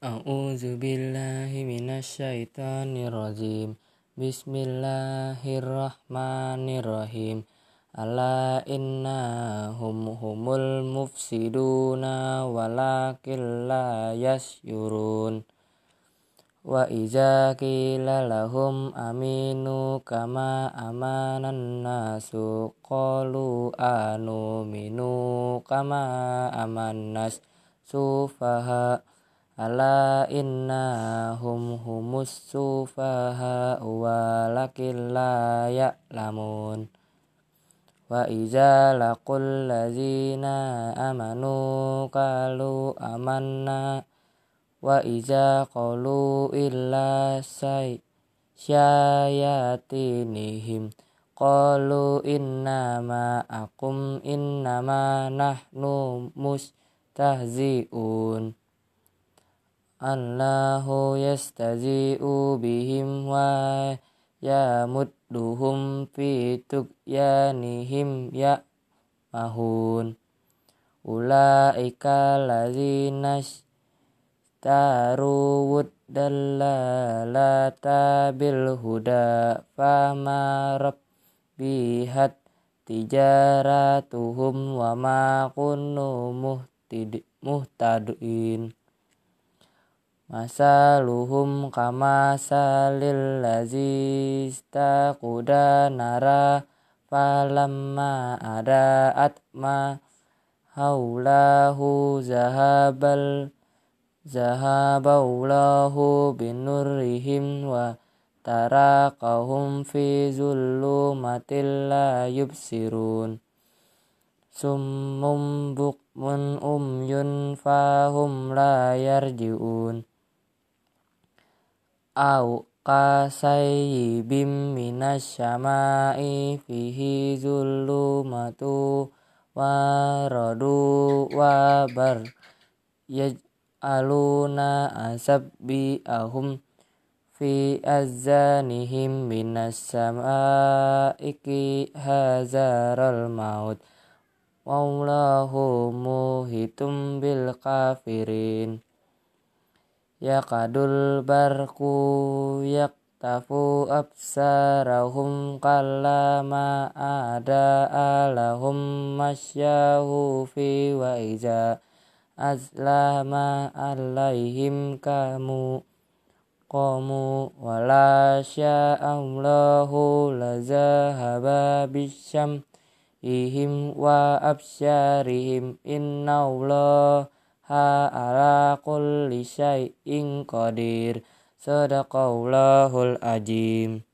A'udzu billahi minasyaitonir rajim. Bismillahirrahmanirrahim. Ala innahum humul mufsiduna walakin la yasyurun. Wa iza qila lahum aminu kama amanan nasu qalu anuminu kama amannas sufaha ألا إنهم هم السفهاء ولكن لا يعلمون. وإذا لقوا الذين آمنوا قالوا آمنا. وإذا قالوا إلا شيء شياطينهم قالوا إنما أقم إنما نحن مستهزئون. Allahu yastazi'u bihim wa yamudduhum fi tughyanihim ya mahun ulaika ladzina taru wuddallalata bil huda fama rabbihat tijaratuhum wa ma kunu muhtadin Masaluhum kama salil lazista kuda nara falamma adaat ma haulahu zahabal zahabaulahu binurihim wa tarakahum fi zullumatil la yubsirun. Summum bukmun umyun fahum la yarji'un أو كصيب من السماء فيه ظلمات ورد وبر يجعلون أسبئهم في أذانهم من السماء هذا الموت والله مهتم بالكافرين yakadul barku yaktafu absarahum kallama ada alahum masyahu fi wa iza azlama alaihim kamu qamu wala sya'allahu lazahaba bisyam ihim wa absyarihim inna Allah ala kulli syai'in qadir. Sadaqallahul ajim